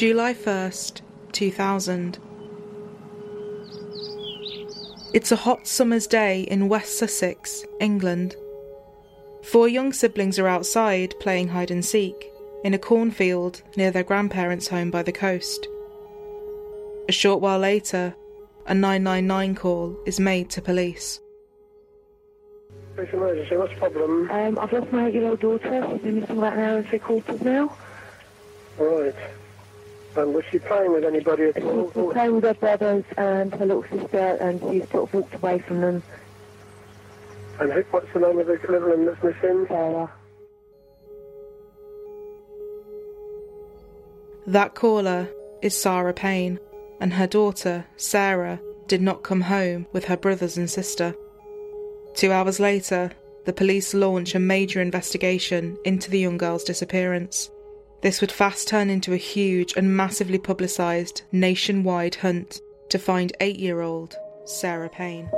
July 1st, 2000. It's a hot summer's day in West Sussex, England. Four young siblings are outside playing hide and seek in a cornfield near their grandparents' home by the coast. A short while later, a 999 call is made to police. It's emergency. What's the problem? Um, I've lost my eight-year-old daughter. She's been missing about an hour and three quarters now. Right. And was she playing with anybody at all? She's been playing with her brothers and her little sister, and she sort of walked away from them. And who, what's the name of the little one that's missing? Sarah. That caller is Sarah Payne, and her daughter, Sarah, did not come home with her brothers and sister. Two hours later, the police launch a major investigation into the young girl's disappearance. This would fast turn into a huge and massively publicised nationwide hunt to find eight year old Sarah Payne.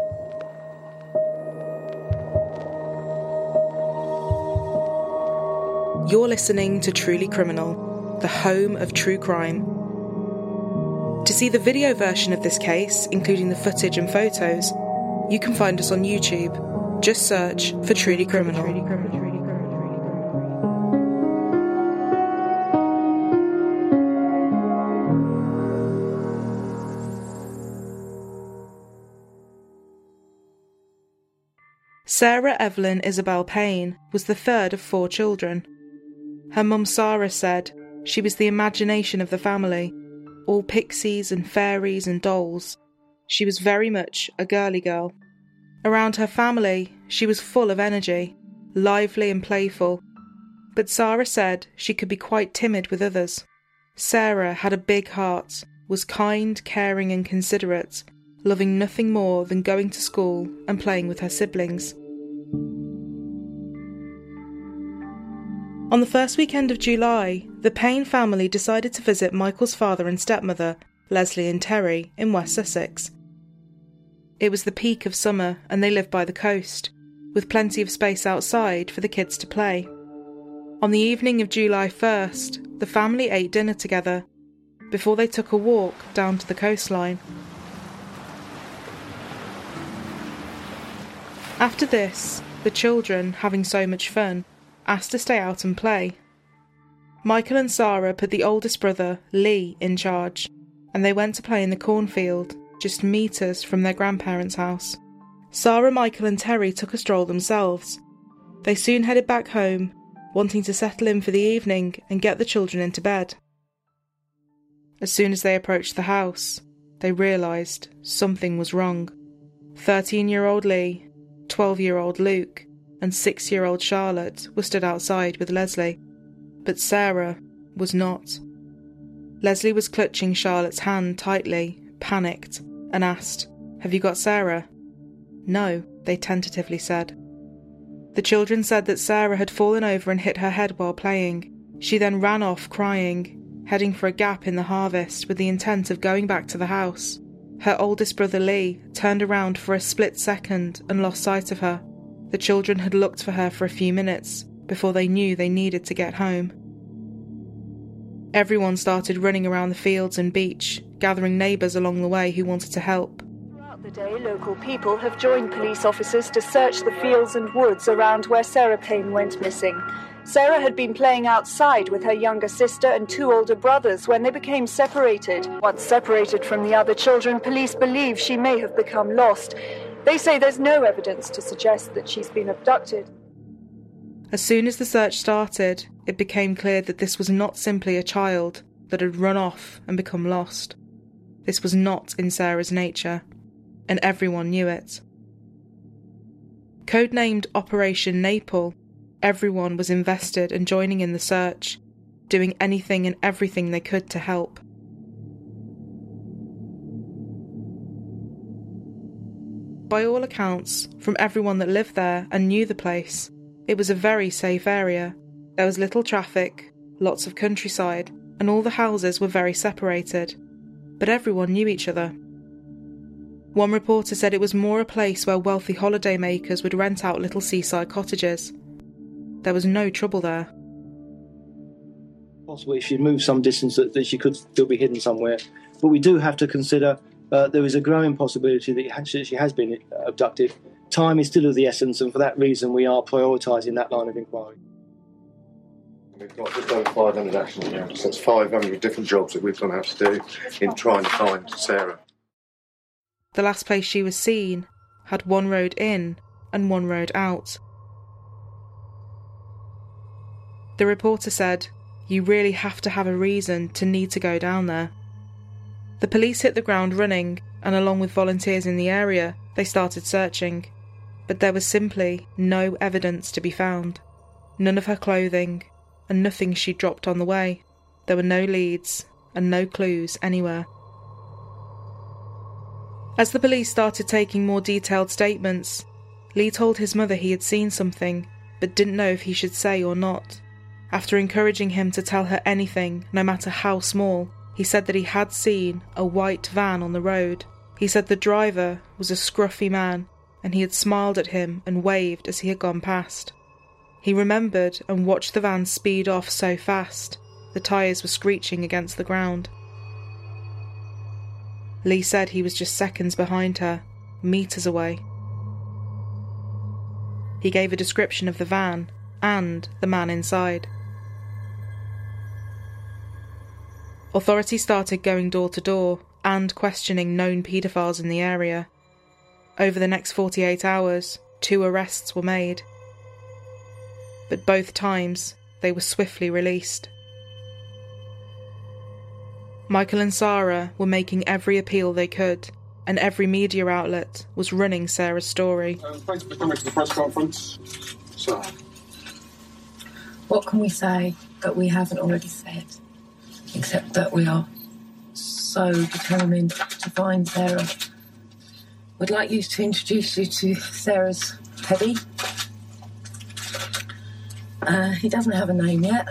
You're listening to Truly Criminal, the home of true crime. To see the video version of this case, including the footage and photos, you can find us on YouTube. Just search for Truly Criminal. Sarah Evelyn Isabel Payne was the third of four children. Her mum Sarah said she was the imagination of the family, all pixies and fairies and dolls. She was very much a girly girl. Around her family, she was full of energy, lively and playful. But Sarah said she could be quite timid with others. Sarah had a big heart, was kind, caring, and considerate, loving nothing more than going to school and playing with her siblings. On the first weekend of July, the Payne family decided to visit Michael's father and stepmother, Leslie and Terry, in West Sussex. It was the peak of summer and they lived by the coast, with plenty of space outside for the kids to play. On the evening of July 1st, the family ate dinner together before they took a walk down to the coastline. After this, the children, having so much fun, asked to stay out and play. Michael and Sarah put the oldest brother, Lee, in charge, and they went to play in the cornfield, just metres from their grandparents' house. Sarah, Michael, and Terry took a stroll themselves. They soon headed back home, wanting to settle in for the evening and get the children into bed. As soon as they approached the house, they realised something was wrong. 13 year old Lee, 12 year old Luke, and 6 year old Charlotte were stood outside with Leslie, but Sarah was not. Leslie was clutching Charlotte's hand tightly, panicked, and asked, Have you got Sarah? No, they tentatively said. The children said that Sarah had fallen over and hit her head while playing. She then ran off crying, heading for a gap in the harvest with the intent of going back to the house. Her oldest brother Lee turned around for a split second and lost sight of her. The children had looked for her for a few minutes before they knew they needed to get home. Everyone started running around the fields and beach, gathering neighbours along the way who wanted to help. Throughout the day, local people have joined police officers to search the fields and woods around where Sarah Payne went missing. Sarah had been playing outside with her younger sister and two older brothers when they became separated. Once separated from the other children, police believe she may have become lost. They say there's no evidence to suggest that she's been abducted. As soon as the search started, it became clear that this was not simply a child that had run off and become lost. This was not in Sarah's nature, and everyone knew it. Codenamed Operation Naple, everyone was invested and joining in the search, doing anything and everything they could to help. By all accounts, from everyone that lived there and knew the place, it was a very safe area. There was little traffic, lots of countryside, and all the houses were very separated. But everyone knew each other. One reporter said it was more a place where wealthy holidaymakers would rent out little seaside cottages. There was no trouble there. Possibly, if she moved some distance that, that she could still be hidden somewhere. But we do have to consider uh, there is a growing possibility that she has been abducted. Time is still of the essence, and for that reason, we are prioritising that line of inquiry. We've got just over 500 actions now, so that's 500 different jobs that we've gone out to do in trying to find Sarah. The last place she was seen had one road in and one road out. The reporter said, You really have to have a reason to need to go down there. The police hit the ground running, and along with volunteers in the area, they started searching. But there was simply no evidence to be found. None of her clothing, and nothing she dropped on the way. There were no leads and no clues anywhere. As the police started taking more detailed statements, Lee told his mother he had seen something, but didn't know if he should say or not. After encouraging him to tell her anything, no matter how small, he said that he had seen a white van on the road. He said the driver was a scruffy man and he had smiled at him and waved as he had gone past. He remembered and watched the van speed off so fast, the tyres were screeching against the ground. Lee said he was just seconds behind her, metres away. He gave a description of the van and the man inside. Authorities started going door to door and questioning known paedophiles in the area. Over the next 48 hours, two arrests were made. But both times, they were swiftly released. Michael and Sarah were making every appeal they could, and every media outlet was running Sarah's story. Um, thanks for coming to the press conference. So, What can we say that we haven't already said? Except that we are so determined to find Sarah. We'd like you to introduce you to Sarah's Teddy. Uh, he doesn't have a name yet.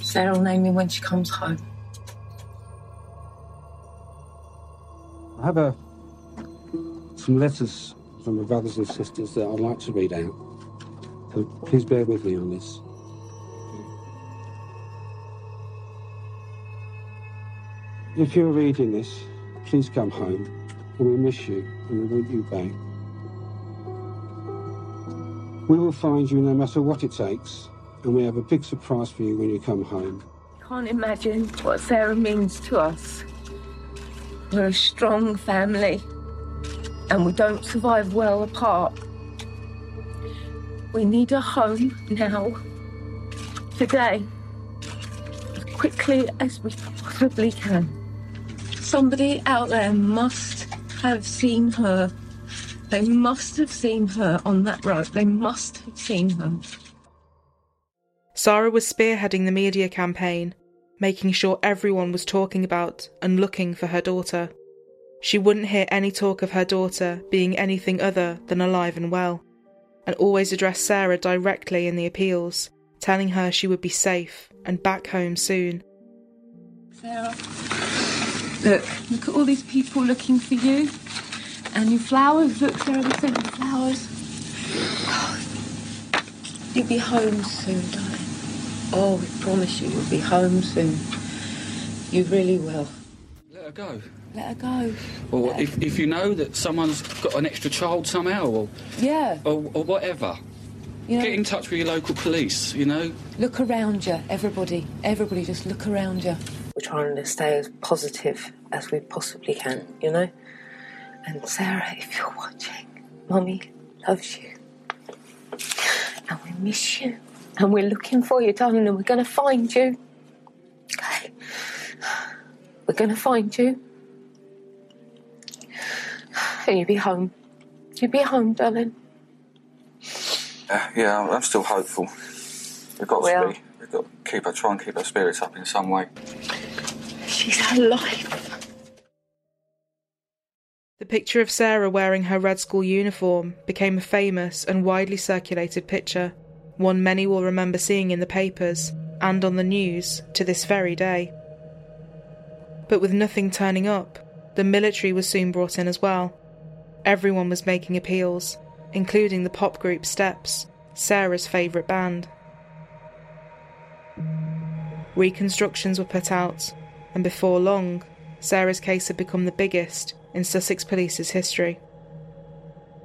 Sarah will name him when she comes home. I have a, some letters from my brothers and sisters that I'd like to read out. So please bear with me on this. If you're reading this, please come home. We miss you and we want you back. We will find you no matter what it takes, and we have a big surprise for you when you come home. Can't imagine what Sarah means to us. We're a strong family, and we don't survive well apart. We need a home now, today, as quickly as we possibly can. Somebody out there must have seen her. They must have seen her on that road. They must have seen her. Sarah was spearheading the media campaign, making sure everyone was talking about and looking for her daughter. She wouldn't hear any talk of her daughter being anything other than alive and well, and always addressed Sarah directly in the appeals, telling her she would be safe and back home soon. Sarah, look, look at all these people looking for you. And your flowers, look, Sarah, they sent you flowers. You'll be home soon, darling. Oh, we promise you, you'll be home soon. You really will. Let her go. Let her go. Or if, if you know that someone's got an extra child somehow, or Yeah. or, or whatever, You know, get in touch with your local police. You know. look around you, everybody. Everybody, just look around you. We're trying to stay as positive as we possibly can, you know? And Sarah, if you're watching, Mummy loves you. And we miss you. And we're looking for you, darling, and we're going to find you. Okay? We're going to find you. And you'll be home. You'll be home, darling. Uh, yeah, I'm- I'm still hopeful. We've got to be. We've got to keep her, try and keep our spirits up in some way. She's alive. The picture of Sarah wearing her Red School uniform became a famous and widely circulated picture, one many will remember seeing in the papers and on the news to this very day. But with nothing turning up, the military was soon brought in as well. Everyone was making appeals, including the pop group Steps, Sarah's favourite band. reconstructions were put out, and before long, Sarah's case had become the biggest in Sussex Police's history.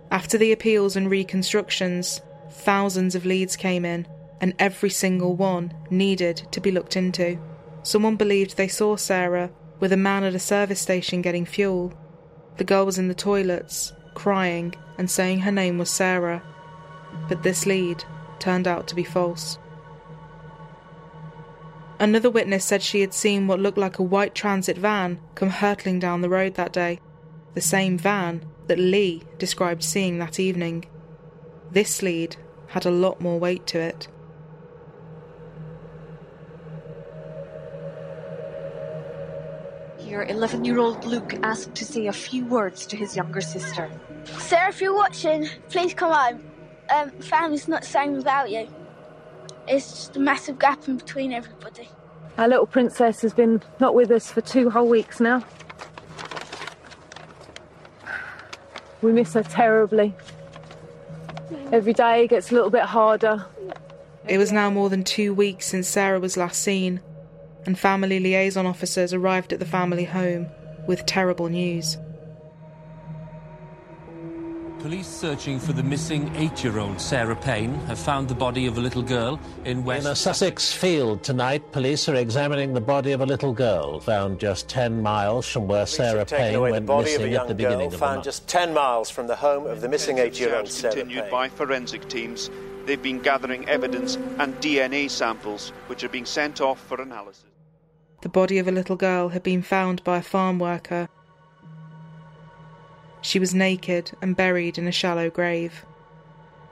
After the appeals and reconstructions, thousands of leads came in, and every single one needed to be looked into. Someone believed they saw Sarah with a man at a service station getting fuel. The girl was in the toilets, crying and saying her name was Sarah. But this lead turned out to be false. Another witness said she had seen what looked like a white transit van come hurtling down the road that day, the same van that Lee described seeing that evening. This lead had a lot more weight to it. Here, 11 year old Luke asked to say a few words to his younger sister. Sarah, if you're watching, please come home. Um, family's not the same without you. It's just a massive gap in between everybody. Our little princess has been not with us for two whole weeks now. We miss her terribly. Every day gets a little bit harder. It was now more than two weeks since Sarah was last seen, and family liaison officers arrived at the family home with terrible news. Police searching for the missing eight-year-old Sarah Payne have found the body of a little girl in West... In a Sussex field tonight, police are examining the body of a little girl found just 10 miles from where Sarah taken Payne away the went body of a missing young at the girl beginning of the found month. just 10 miles from the home of the missing eight-year-old Sarah continued Payne. by forensic teams. They've been gathering evidence and DNA samples, which are being sent off for analysis. The body of a little girl had been found by a farm worker. She was naked and buried in a shallow grave.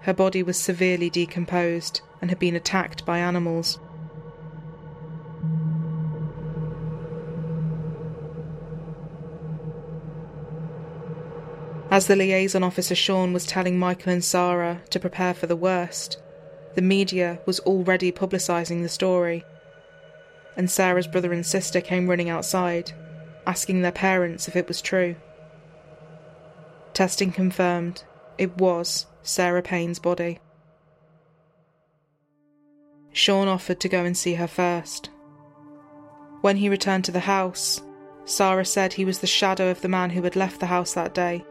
Her body was severely decomposed and had been attacked by animals. As the liaison officer Sean was telling Michael and Sarah to prepare for the worst, the media was already publicising the story. And Sarah's brother and sister came running outside, asking their parents if it was true. Testing confirmed it was Sarah Payne's body. Sean offered to go and see her first. When he returned to the house, Sarah said he was the shadow of the man who had left the house that day,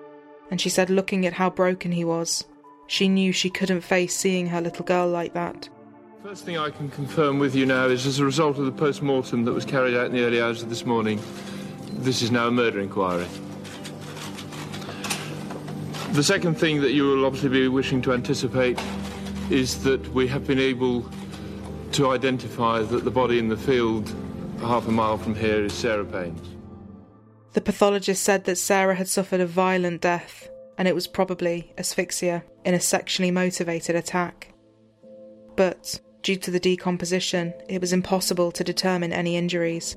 and she said, looking at how broken he was, she knew she couldn't face seeing her little girl like that. First thing I can confirm with you now is as a result of the post mortem that was carried out in the early hours of this morning, this is now a murder inquiry. The second thing that you will obviously be wishing to anticipate is that we have been able to identify that the body in the field half a mile from here is Sarah Payne's. The pathologist said that Sarah had suffered a violent death, and it was probably asphyxia in a sexually motivated attack. But, due to the decomposition, it was impossible to determine any injuries.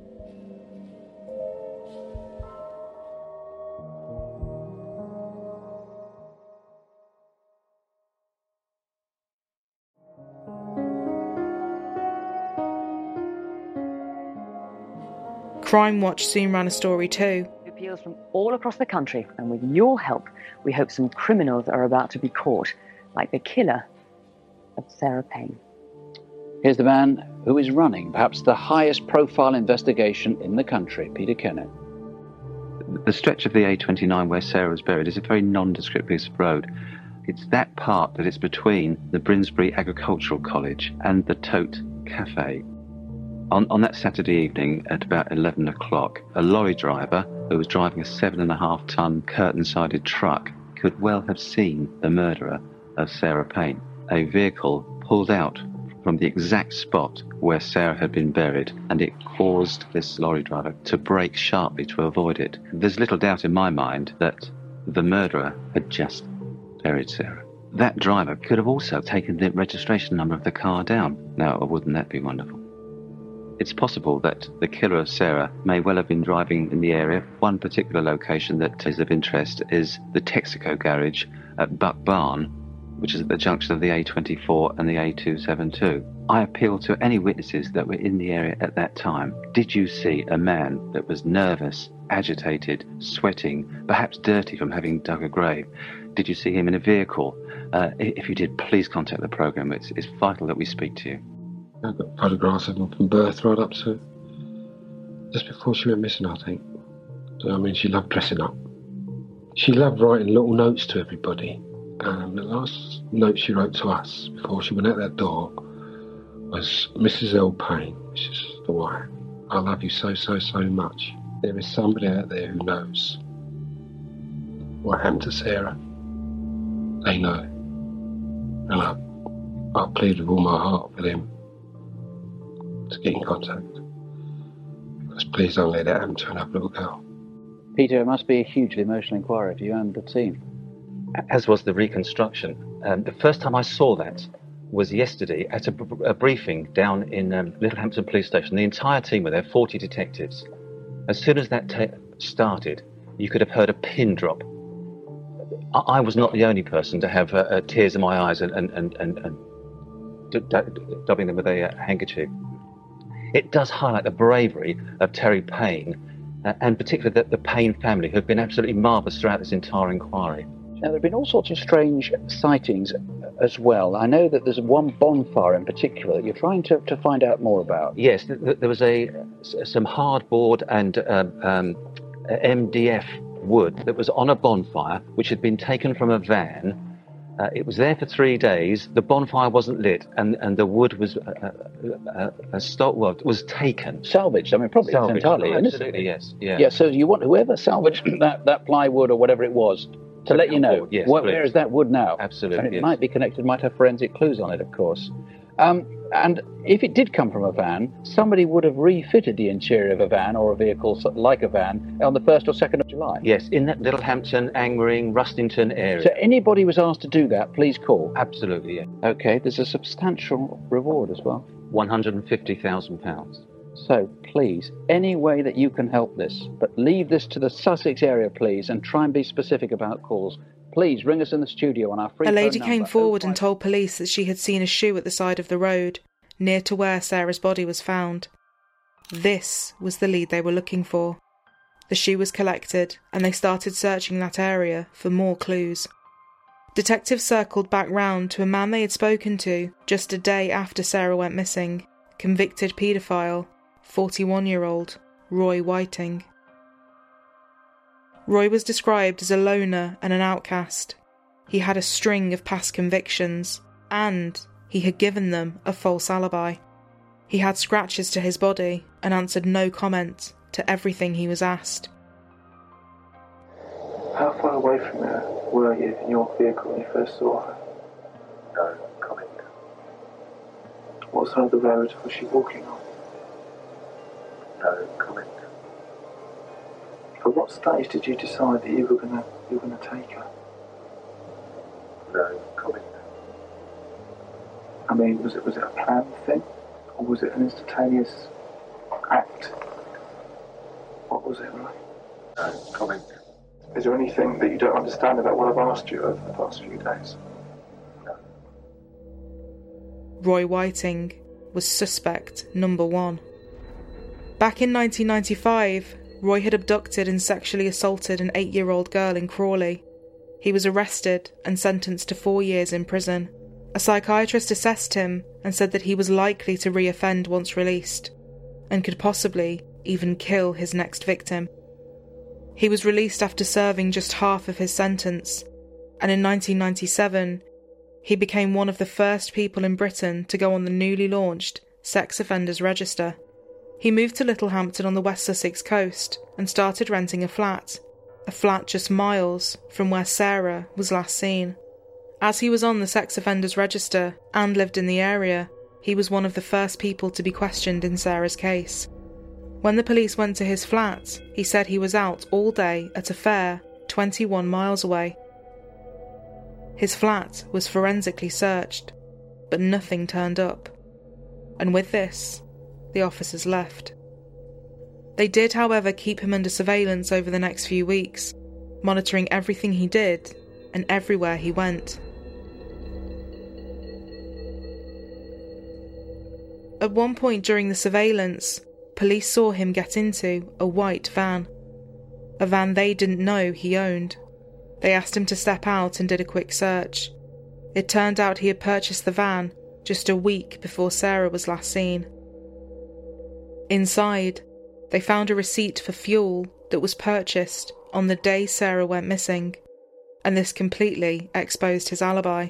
Crime Watch soon ran a story too. Appeals from all across the country, and with your help, we hope some criminals are about to be caught, like the killer of Sarah Payne. Here's the man who is running perhaps the highest profile investigation in the country, Peter Kennett. The stretch of the A29 where Sarah was buried is a very nondescript piece of road. It's that part that is between the Brinsbury Agricultural College and the Tote Cafe. On, on that Saturday evening at about 11 o'clock, a lorry driver who was driving a seven and a half ton curtain sided truck could well have seen the murderer of Sarah Payne. A vehicle pulled out from the exact spot where Sarah had been buried, and it caused this lorry driver to brake sharply to avoid it. There's little doubt in my mind that the murderer had just buried Sarah. That driver could have also taken the registration number of the car down. Now, wouldn't that be wonderful? It's possible that the killer of Sarah may well have been driving in the area. One particular location that is of interest is the Texaco garage at Buck Barn, which is at the junction of the A24 and the A272. I appeal to any witnesses that were in the area at that time. Did you see a man that was nervous, agitated, sweating, perhaps dirty from having dug a grave? Did you see him in a vehicle? Uh, if you did, please contact the programme. It's, it's vital that we speak to you. I've got photographs of them from birth right up to just before she went missing, I think. I mean, she loved dressing up. She loved writing little notes to everybody. And the last note she wrote to us before she went out that door was Mrs. L. Payne, which is the wife. I love you so, so, so much. There is somebody out there who knows what happened to Sarah. They know. And I, I plead with all my heart for them to get in contact. Because please don't let that happen to another little girl. Peter, it must be a hugely emotional inquiry for you and the team. As was the reconstruction. Um, the first time I saw that was yesterday at a, a briefing down in um, Littlehampton Police Station. The entire team were there, 40 detectives. As soon as that ta- started, you could have heard a pin drop. I, I was not the only person to have uh, uh, tears in my eyes and, and, and, and, and d- d- dabbing them with a uh, handkerchief. It does highlight the bravery of Terry Payne, uh, and particularly the, the Payne family, who have been absolutely marvellous throughout this entire inquiry. Now, there have been all sorts of strange sightings as well. I know that there's one bonfire in particular that you're trying to, to find out more about. Yes, th- th- there was a some hardboard and um, um, MDF wood that was on a bonfire, which had been taken from a van. Uh, it was there for three days. The bonfire wasn't lit, and, and the wood was uh, uh, uh, stock, well, was taken. Salvaged. I mean, probably Salvaged. entirely. Oh, absolutely, yes. Yeah. Yeah. So you want whoever salvaged that, that plywood or whatever it was to let you know yes, wh- please. where is that wood now. Absolutely, And it yes. might be connected, might have forensic clues on it, of course. Um, and if it did come from a van, somebody would have refitted the interior of a van or a vehicle like a van on the 1st or 2nd of July. Yes, in that Littlehampton, Angmering, Rustington area. So anybody was asked to do that, please call. Absolutely, yeah. Okay, there's a substantial reward as well. £150,000. So please, any way that you can help this, but leave this to the Sussex area, please, and try and be specific about calls. Please ring us in the studio on our free A lady number, oh came forward and told police that she had seen a shoe at the side of the road, near to where Sarah's body was found. This was the lead they were looking for. The shoe was collected, and they started searching that area for more clues. Detectives circled back round to a man they had spoken to just a day after Sarah went missing, convicted paedophile, 41 year old Roy Whiting. Roy was described as a loner and an outcast. He had a string of past convictions, and he had given them a false alibi. He had scratches to his body and answered no comment to everything he was asked. How far away from her were you in your vehicle when you first saw her? No comment. What side of the road was she walking on? No comment. At what stage did you decide that you were gonna you were gonna take her? No comment. I mean, was it was it a planned thing, or was it an instantaneous act? What was it, right? No comment. Is there anything that you don't understand about what I've asked you over the past few days? No. Roy Whiting was suspect number one. Back in 1995, Roy had abducted and sexually assaulted an eight year old girl in Crawley. He was arrested and sentenced to four years in prison. A psychiatrist assessed him and said that he was likely to reoffend once released, and could possibly even kill his next victim. He was released after serving just half of his sentence, and in 1997, he became one of the first people in Britain to go on the newly launched Sex Offenders Register. He moved to Littlehampton on the West Sussex coast and started renting a flat, a flat just miles from where Sarah was last seen. As he was on the Sex Offenders Register and lived in the area, he was one of the first people to be questioned in Sarah's case. When the police went to his flat, he said he was out all day at a fair 21 miles away. His flat was forensically searched, but nothing turned up. And with this, the officers left. They did, however, keep him under surveillance over the next few weeks, monitoring everything he did and everywhere he went. At one point during the surveillance, police saw him get into a white van. A van they didn't know he owned. They asked him to step out and did a quick search. It turned out he had purchased the van just a week before Sarah was last seen. Inside, they found a receipt for fuel that was purchased on the day Sarah went missing, and this completely exposed his alibi.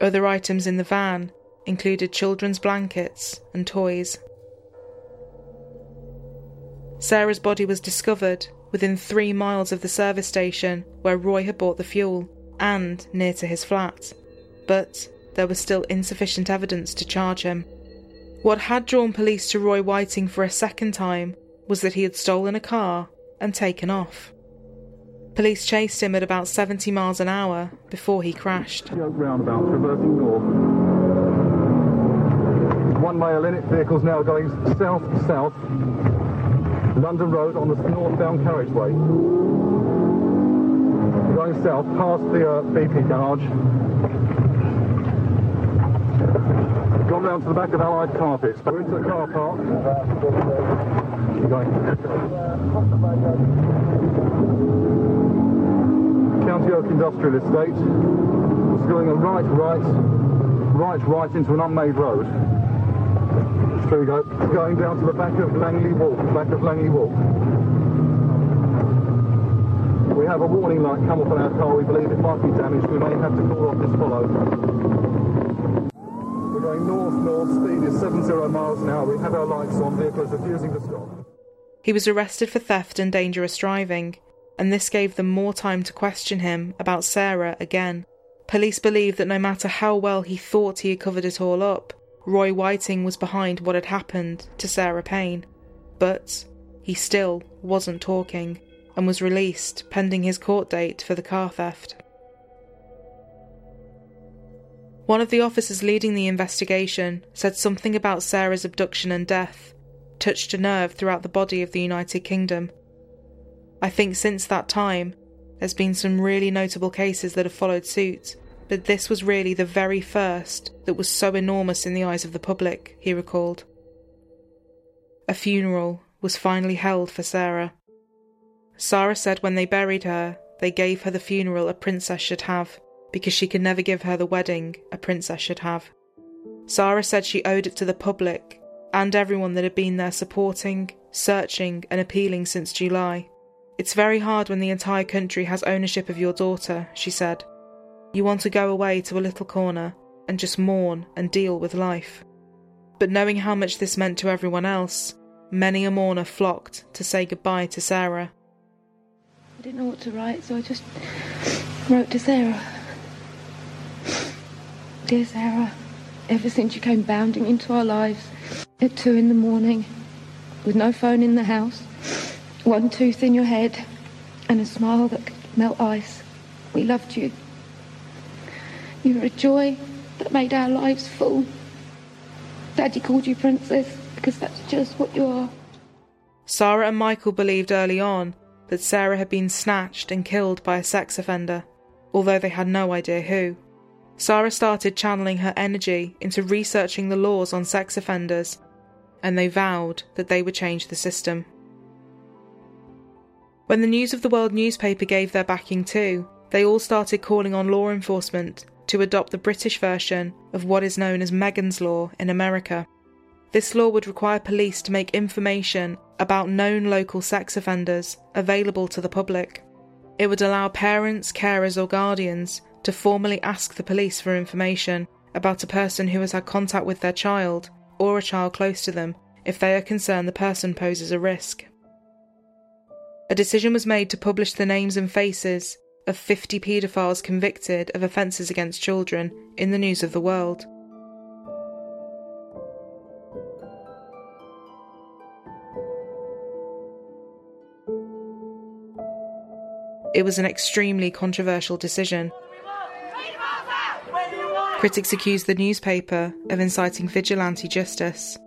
Other items in the van included children's blankets and toys. Sarah's body was discovered within three miles of the service station where Roy had bought the fuel and near to his flat, but there was still insufficient evidence to charge him. What had drawn police to Roy Whiting for a second time was that he had stolen a car and taken off. Police chased him at about 70 miles an hour before he crashed. Roundabout reversing north. One male in it, vehicles now going south south. London Road on the northbound carriageway. Going south past the uh, BP garage. Gone round to the back of Allied Carpets. We're into the car park. Keep going. County Oak Industrial Estate. It's going a right, right, right, right into an unmade road. There we go. Going down to the back of Langley Walk. Back of Langley Walk. We have a warning light come off on our car. We believe it might be damaged. We may have to call off this follow. We're going north, north. Speed is 70 miles an hour. We have our lights on. Vehicle is refusing to stop. He was arrested for theft and dangerous driving, and this gave them more time to question him about Sarah again. Police believe that no matter how well he thought he had covered it all up, Roy Whiting was behind what had happened to Sarah Payne. But he still wasn't talking and was released pending his court date for the car theft. One of the officers leading the investigation said something about Sarah's abduction and death touched a nerve throughout the body of the United Kingdom. I think since that time, there's been some really notable cases that have followed suit, but this was really the very first that was so enormous in the eyes of the public, he recalled. A funeral was finally held for Sarah. Sarah said when they buried her, they gave her the funeral a princess should have, because she could never give her the wedding a princess should have. Sarah said she owed it to the public and everyone that had been there supporting, searching, and appealing since July. It's very hard when the entire country has ownership of your daughter, she said. You want to go away to a little corner and just mourn and deal with life. But knowing how much this meant to everyone else, many a mourner flocked to say goodbye to Sarah. I didn't know what to write, so I just wrote to Sarah. Dear Sarah, ever since you came bounding into our lives at two in the morning, with no phone in the house, one tooth in your head, and a smile that could melt ice, we loved you. You were a joy that made our lives full. Daddy called you Princess because that's just what you are. Sarah and Michael believed early on that Sarah had been snatched and killed by a sex offender, although they had no idea who. Sarah started channeling her energy into researching the laws on sex offenders, and they vowed that they would change the system. When the News of the World newspaper gave their backing too, they all started calling on law enforcement to adopt the British version of what is known as Megan's Law in America. This law would require police to make information about known local sex offenders available to the public. It would allow parents, carers, or guardians to formally ask the police for information about a person who has had contact with their child or a child close to them if they are concerned the person poses a risk. A decision was made to publish the names and faces of 50 paedophiles convicted of offences against children in the news of the world. It was an extremely controversial decision. Critics accused the newspaper of inciting vigilante justice.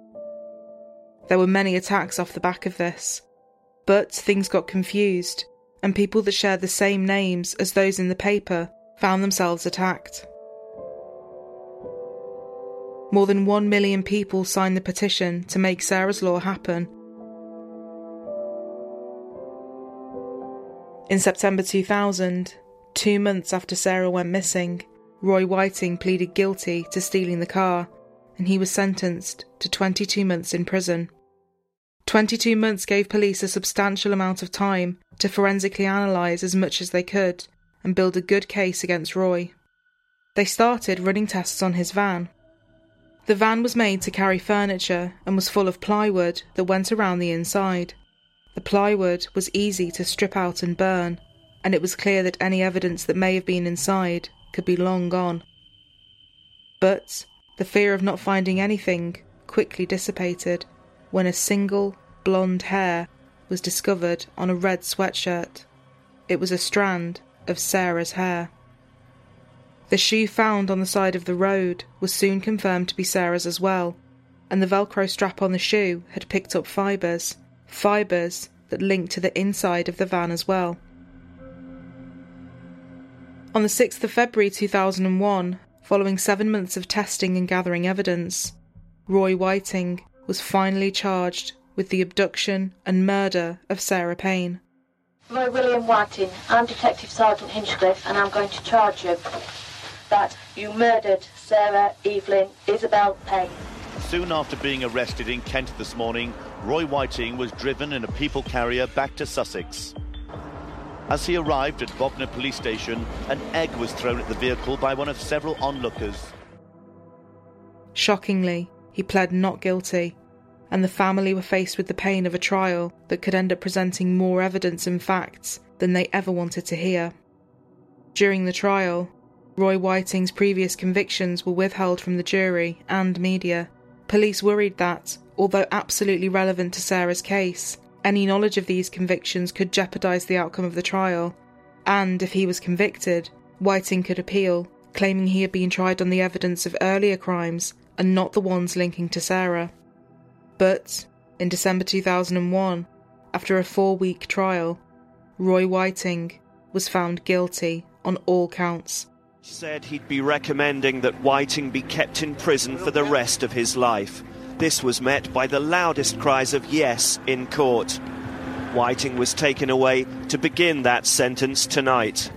There were many attacks off the back of this, but things got confused, and people that shared the same names as those in the paper found themselves attacked. More than one million people signed the petition to make Sarah's Law happen. In September 2000, two months after Sarah went missing, Roy Whiting pleaded guilty to stealing the car, and he was sentenced to 22 months in prison. 22 months gave police a substantial amount of time to forensically analyse as much as they could and build a good case against Roy. They started running tests on his van. The van was made to carry furniture and was full of plywood that went around the inside. The plywood was easy to strip out and burn, and it was clear that any evidence that may have been inside could be long gone. But the fear of not finding anything quickly dissipated when a single blonde hair was discovered on a red sweatshirt. It was a strand of Sarah's hair. The shoe found on the side of the road was soon confirmed to be Sarah's as well, and the Velcro strap on the shoe had picked up fibres, fibres that linked to the inside of the van as well. On the 6th of February 2001, following seven months of testing and gathering evidence, Roy Whiting was finally charged with the abduction and murder of Sarah Payne. Roy William Whiting, I'm Detective Sergeant Hinchcliffe, and I'm going to charge you that you murdered Sarah Evelyn Isabel Payne. Soon after being arrested in Kent this morning, Roy Whiting was driven in a people carrier back to Sussex. As he arrived at Bognor Police Station, an egg was thrown at the vehicle by one of several onlookers. Shockingly, he pled not guilty, and the family were faced with the pain of a trial that could end up presenting more evidence and facts than they ever wanted to hear. During the trial, Roy Whiting's previous convictions were withheld from the jury and media. Police worried that, although absolutely relevant to Sarah's case, any knowledge of these convictions could jeopardise the outcome of the trial, and if he was convicted, Whiting could appeal, claiming he had been tried on the evidence of earlier crimes and not the ones linking to Sarah. But, in December 2001, after a four week trial, Roy Whiting was found guilty on all counts. Said he'd be recommending that Whiting be kept in prison for the rest of his life. This was met by the loudest cries of yes in court. Whiting was taken away to begin that sentence tonight.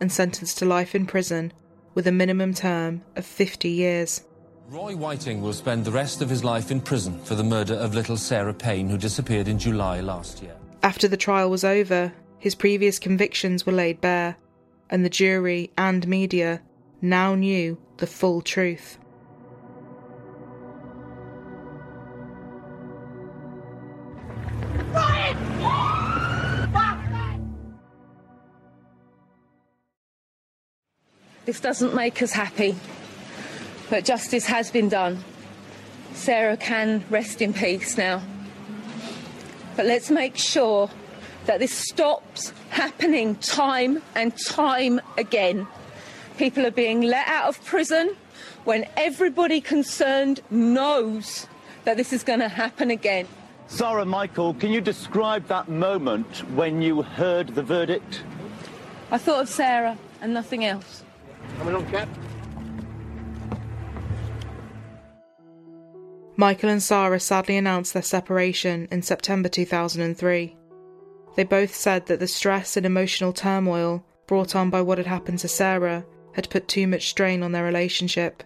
And sentenced to life in prison with a minimum term of 50 years. Roy Whiting will spend the rest of his life in prison for the murder of little Sarah Payne, who disappeared in July last year. After the trial was over, his previous convictions were laid bare, and the jury and media now knew the full truth. This doesn't make us happy, but justice has been done. Sarah can rest in peace now. But let's make sure that this stops happening time and time again. People are being let out of prison when everybody concerned knows that this is going to happen again. Sarah Michael, can you describe that moment when you heard the verdict? I thought of Sarah and nothing else. Coming on, Cap. Michael and Sarah sadly announced their separation in September 2003. They both said that the stress and emotional turmoil brought on by what had happened to Sarah had put too much strain on their relationship.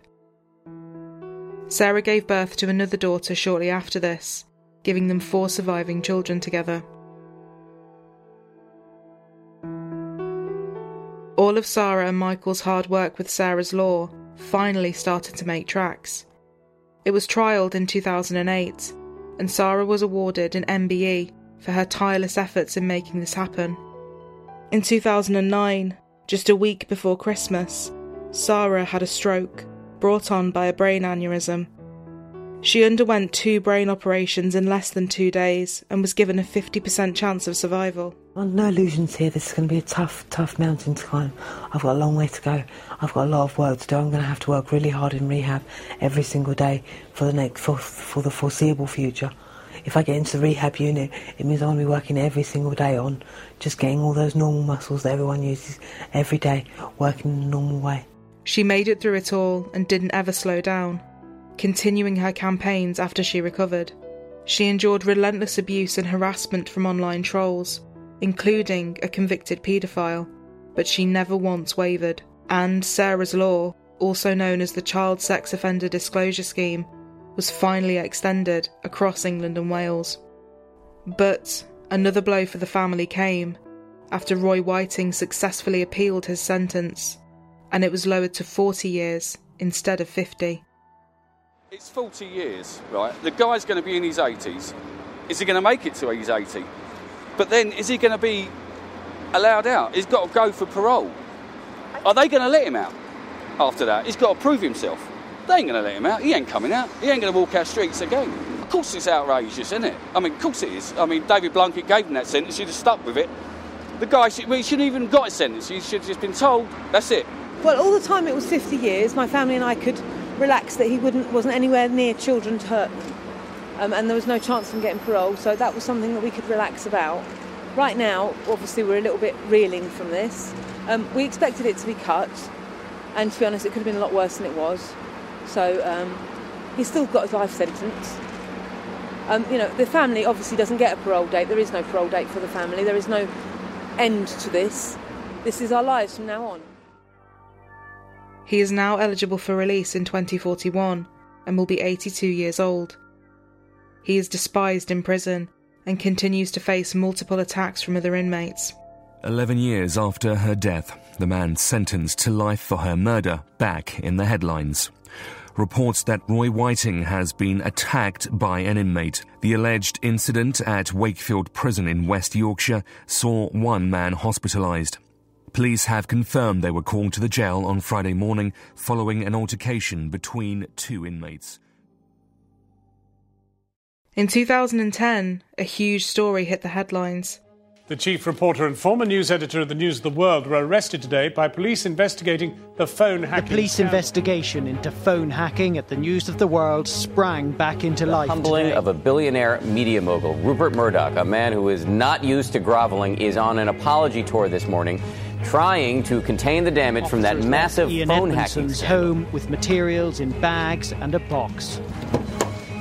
Sarah gave birth to another daughter shortly after this, giving them four surviving children together. All of Sarah and Michael's hard work with Sarah's Law finally started to make tracks. It was trialled in 2008, and Sarah was awarded an MBE for her tireless efforts in making this happen. In 2009, just a week before Christmas, Sarah had a stroke brought on by a brain aneurysm. She underwent two brain operations in less than two days and was given a 50% chance of survival. Well, no illusions here. This is going to be a tough, tough mountain to climb. I've got a long way to go. I've got a lot of work to do. I'm going to have to work really hard in rehab every single day for the next for, for the foreseeable future. If I get into the rehab unit, it means I'm going to be working every single day on just getting all those normal muscles that everyone uses every day, working in a normal way. She made it through it all and didn't ever slow down, continuing her campaigns after she recovered. She endured relentless abuse and harassment from online trolls, including a convicted paedophile, but she never once wavered. And Sarah's Law, also known as the Child Sex Offender Disclosure Scheme, was finally extended across England and Wales. But another blow for the family came after Roy Whiting successfully appealed his sentence, and it was lowered to 40 years instead of 50. It's 40 years, right? The guy's going to be in his 80s. Is he going to make it to his 80? But then, is he going to be allowed out? He's got to go for parole. Are they going to let him out after that? He's got to prove himself. They ain't going to let him out. He ain't coming out. He ain't going to walk our streets again. Of course, it's outrageous, isn't it? I mean, of course it is. I mean, David Blunkett gave him that sentence. He'd have stuck with it. The guy, should, well, he shouldn't even got a sentence. He should have just been told, that's it. Well, all the time it was 50 years, my family and I could relax that he wouldn't wasn't anywhere near children to hurt them. Um, and there was no chance of him getting parole, so that was something that we could relax about. Right now, obviously, we're a little bit reeling from this. Um, we expected it to be cut, and to be honest, it could have been a lot worse than it was. So um, he's still got his life sentence. Um, you know, the family obviously doesn't get a parole date. There is no parole date for the family. There is no end to this. This is our lives from now on. He is now eligible for release in 2041 and will be 82 years old. He is despised in prison and continues to face multiple attacks from other inmates. 11 years after her death, the man sentenced to life for her murder back in the headlines. Reports that Roy Whiting has been attacked by an inmate. The alleged incident at Wakefield Prison in West Yorkshire saw one man hospitalised. Police have confirmed they were called to the jail on Friday morning following an altercation between two inmates. In 2010, a huge story hit the headlines. The chief reporter and former news editor of the News of the World were arrested today by police investigating the phone hacking. The police scandal. investigation into phone hacking at the News of the World sprang back into the life. Humbling today. of a billionaire media mogul, Rupert Murdoch, a man who is not used to groveling, is on an apology tour this morning, trying to contain the damage from that massive Ian phone hacking. Edmondson's scandal. home with materials in bags and a box.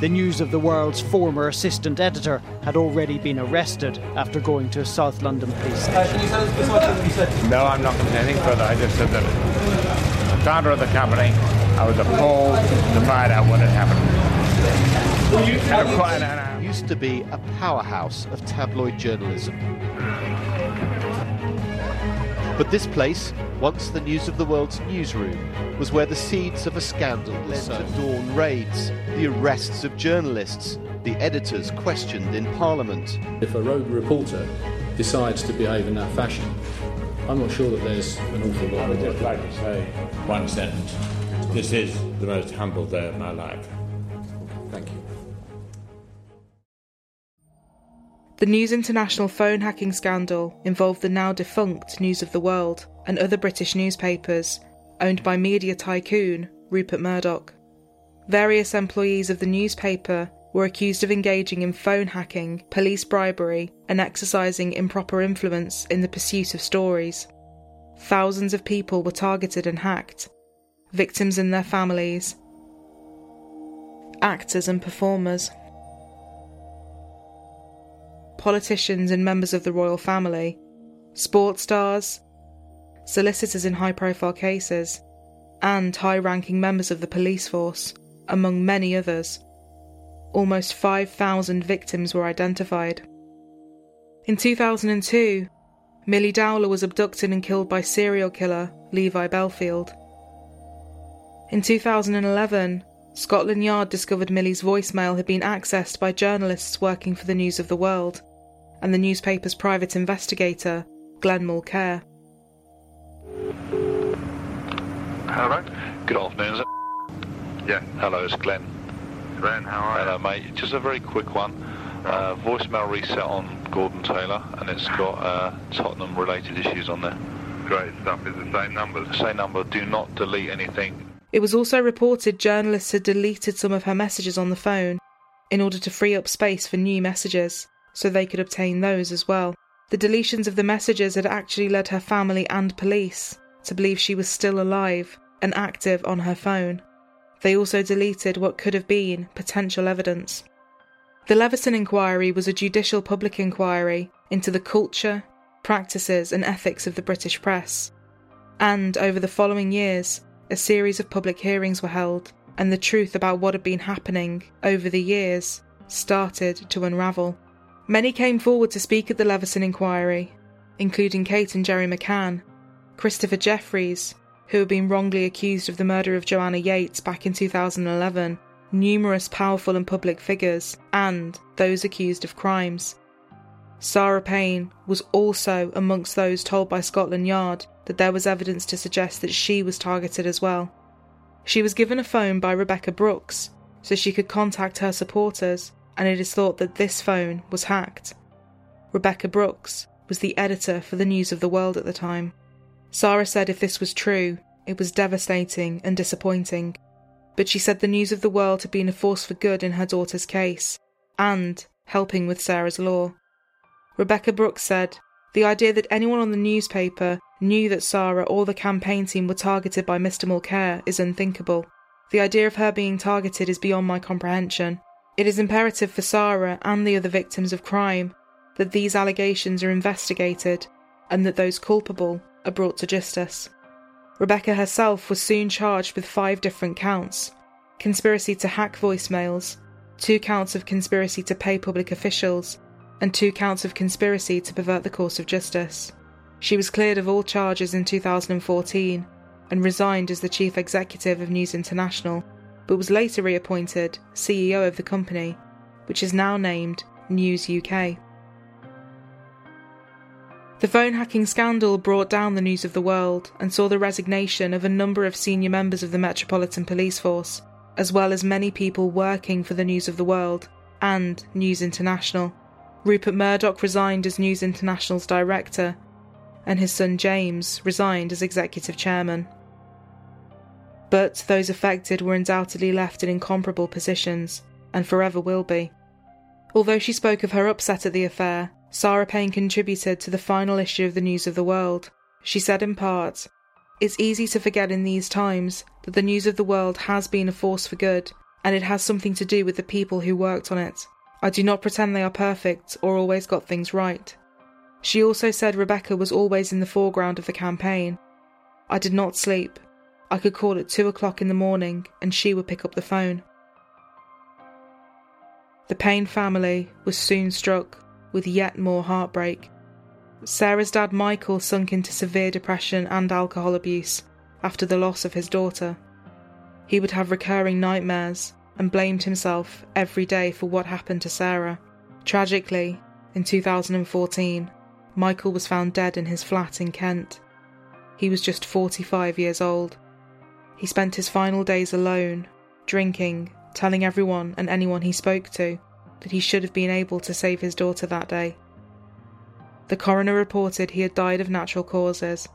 The News of the World's former assistant editor had already been arrested after going to a South London police station. No, I'm not going to say anything further. I just said that the founder of the company, I was appalled to find out what had happened. And I'm quite an- used to be a powerhouse of tabloid journalism. But this place, once the News of the World's newsroom, was where the seeds of a scandal led to dawn raids, the arrests of journalists, the editors questioned in Parliament. If a rogue reporter decides to behave in that fashion, I'm not sure that there's an awful lot I would just like to say one sentence. This is the most humble day of my life. The News International phone hacking scandal involved the now defunct News of the World and other British newspapers owned by media tycoon Rupert Murdoch. Various employees of the newspaper were accused of engaging in phone hacking, police bribery, and exercising improper influence in the pursuit of stories. Thousands of people were targeted and hacked, victims and their families, actors and performers politicians and members of the royal family, sports stars, solicitors in high profile cases, and high ranking members of the police force, among many others. Almost 5,000 victims were identified. In 2002, Milly Dowler was abducted and killed by serial killer Levi Bellfield. In 2011, Scotland Yard discovered Milly's voicemail had been accessed by journalists working for the News of the World and the newspaper's private investigator, Glenn Mulcaire. Hello. Good afternoon. Is it? Yeah. Hello, it's Glenn. Glenn, how are you? Hello, mate. Just a very quick one. Uh, voicemail reset on Gordon Taylor, and it's got uh, Tottenham-related issues on there. Great stuff. Is the same number? Same number. Do not delete anything. It was also reported journalists had deleted some of her messages on the phone in order to free up space for new messages, so they could obtain those as well. The deletions of the messages had actually led her family and police to believe she was still alive and active on her phone. They also deleted what could have been potential evidence. The Leveson inquiry was a judicial public inquiry into the culture, practices, and ethics of the British press. And over the following years, a series of public hearings were held, and the truth about what had been happening over the years started to unravel. Many came forward to speak at the Leveson inquiry, including Kate and Gerry McCann, Christopher Jefferies, who had been wrongly accused of the murder of Joanna Yeates back in 2011, numerous powerful and public figures, and those accused of crimes. Sarah Payne was also amongst those told by Scotland Yard that there was evidence to suggest that she was targeted as well. She was given a phone by Rebekah Brooks so she could contact her supporters, and it is thought that this phone was hacked. Rebekah Brooks was the editor for the News of the World at the time. Sarah said if this was true, it was devastating and disappointing, but she said the News of the World had been a force for good in her daughter's case, and helping with Sarah's law. Rebekah Brooks said, The idea that anyone on the newspaper knew that Sarah or the campaign team were targeted by Mr. Mulcaire is unthinkable. The idea of her being targeted is beyond my comprehension. It is imperative for Sarah and the other victims of crime that these allegations are investigated and that those culpable are brought to justice. Rebekah herself was soon charged with five different counts conspiracy to hack voicemails, two counts of conspiracy to pay public officials, and two counts of conspiracy to pervert the course of justice. She was cleared of all charges in 2014 and resigned as the chief executive of News International, but was later reappointed CEO of the company, which is now named News UK. The phone hacking scandal brought down the news of the world and saw the resignation of a number of senior members of the Metropolitan Police Force, as well as many people working for the News of the World and News International. Rupert Murdoch resigned as News International's director, and his son James resigned as executive chairman. But those affected were undoubtedly left in incomparable positions, and forever will be. Although she spoke of her upset at the affair, Sarah Payne contributed to the final issue of the News of the World. She said in part, It's easy to forget in these times that the News of the World has been a force for good, and it has something to do with the people who worked on it. I do not pretend they are perfect or always got things right. She also said Rebekah was always in the foreground of the campaign. I did not sleep. I could call at two o'clock in the morning and she would pick up the phone. The Payne family was soon struck with yet more heartbreak. Sarah's dad Michael sunk into severe depression and alcohol abuse after the loss of his daughter. He would have recurring nightmares and blamed himself every day for what happened to Sarah. Tragically, in 2014, Michael was found dead in his flat in Kent. He was just 45 years old. He spent his final days alone, drinking, telling everyone and anyone he spoke to that he should have been able to save his daughter that day. The coroner reported he had died of natural causes,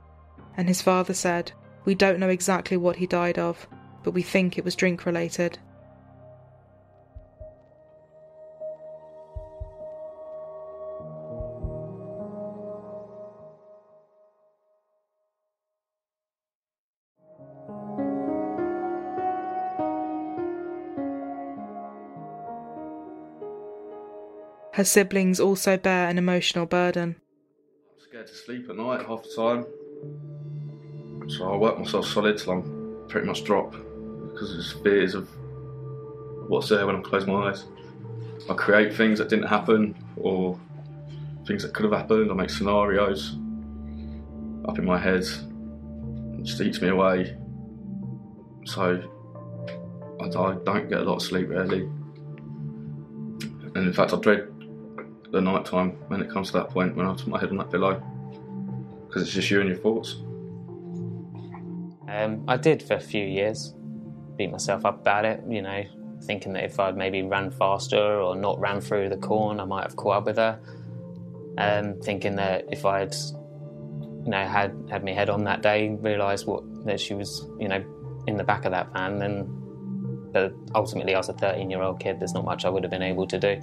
and his father said, We don't know exactly what he died of, but we think it was drink related. Her siblings also bear an emotional burden. I'm scared to sleep at night half the time. So I work myself solid till I'm pretty much drop because there's fears of what's there when I close my eyes. I create things that didn't happen or things that could have happened. I make scenarios up in my head. It just eats me away. So I don't get a lot of sleep really. And in fact, I dread the night time when it comes to that point when I put my head on that pillow because it's just you and your thoughts. Um, I did for a few years, beat myself up about it, you know, thinking that if I'd maybe ran faster or not ran through the corn, I might have caught up with her. Um, thinking that if I'd, you know, had had my head on that day, realised what that she was, you know, in the back of that van, then. But ultimately, I was a 13-year-old kid. There's not much I would have been able to do.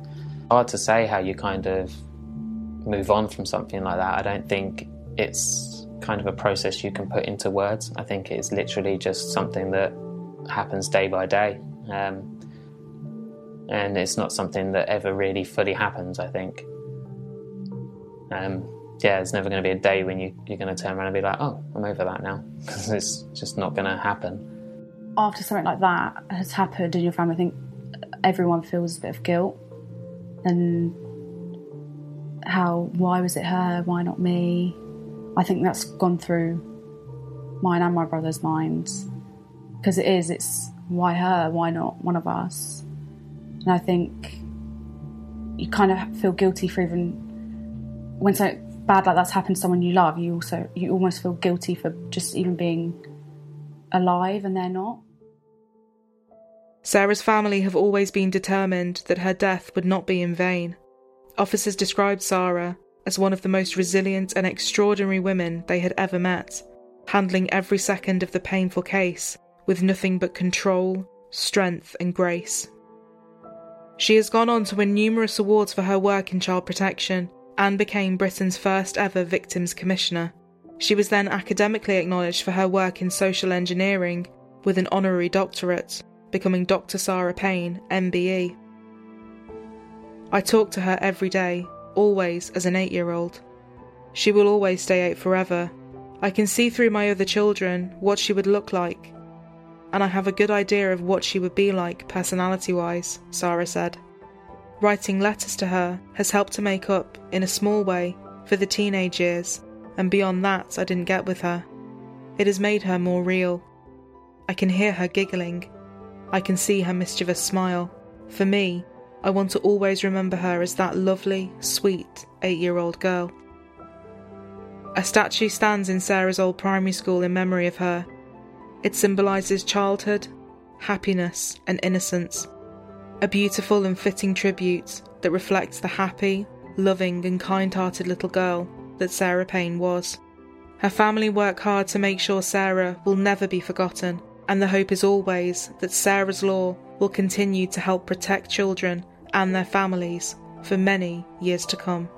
Hard to say how you kind of move on from something like that. I don't think it's kind of a process you can put into words. I think it's literally just something that happens day by day. Um, and it's not something that ever really fully happens, I think. Um, yeah, there's never going to be a day when you, you're going to turn around and be like, oh, I'm over that now, because it's just not going to happen. After something like that has happened in your family, I think everyone feels a bit of guilt and how why was it her, why not me? I think that's gone through mine and my brother's minds because it is. It's why her, why not one of us? And I think you kind of feel guilty for even when something bad like that's happened to someone you love. You also you almost feel guilty for just even being alive and they're not. Sarah's family have always been determined that her death would not be in vain. Officers described Sarah as one of the most resilient and extraordinary women they had ever met, handling every second of the painful case with nothing but control, strength, and grace. She has gone on to win numerous awards for her work in child protection and became Britain's first ever Victims Commissioner. She was then academically acknowledged for her work in social engineering with an honorary doctorate, becoming Dr. Sarah Payne, MBE. I talk to her every day, always as an eight year old. She will always stay eight forever. I can see through my other children what she would look like, and I have a good idea of what she would be like personality wise, Sarah said. Writing letters to her has helped to make up, in a small way, for the teenage years, and beyond that I didn't get with her. It has made her more real. I can hear her giggling. I can see her mischievous smile. For me, I want to always remember her as that lovely, sweet eight year old girl. A statue stands in Sarah's old primary school in memory of her. It symbolises childhood, happiness, and innocence. A beautiful and fitting tribute that reflects the happy, loving, and kind hearted little girl that Sarah Payne was. Her family work hard to make sure Sarah will never be forgotten, and the hope is always that Sarah's Law will continue to help protect children and their families for many years to come.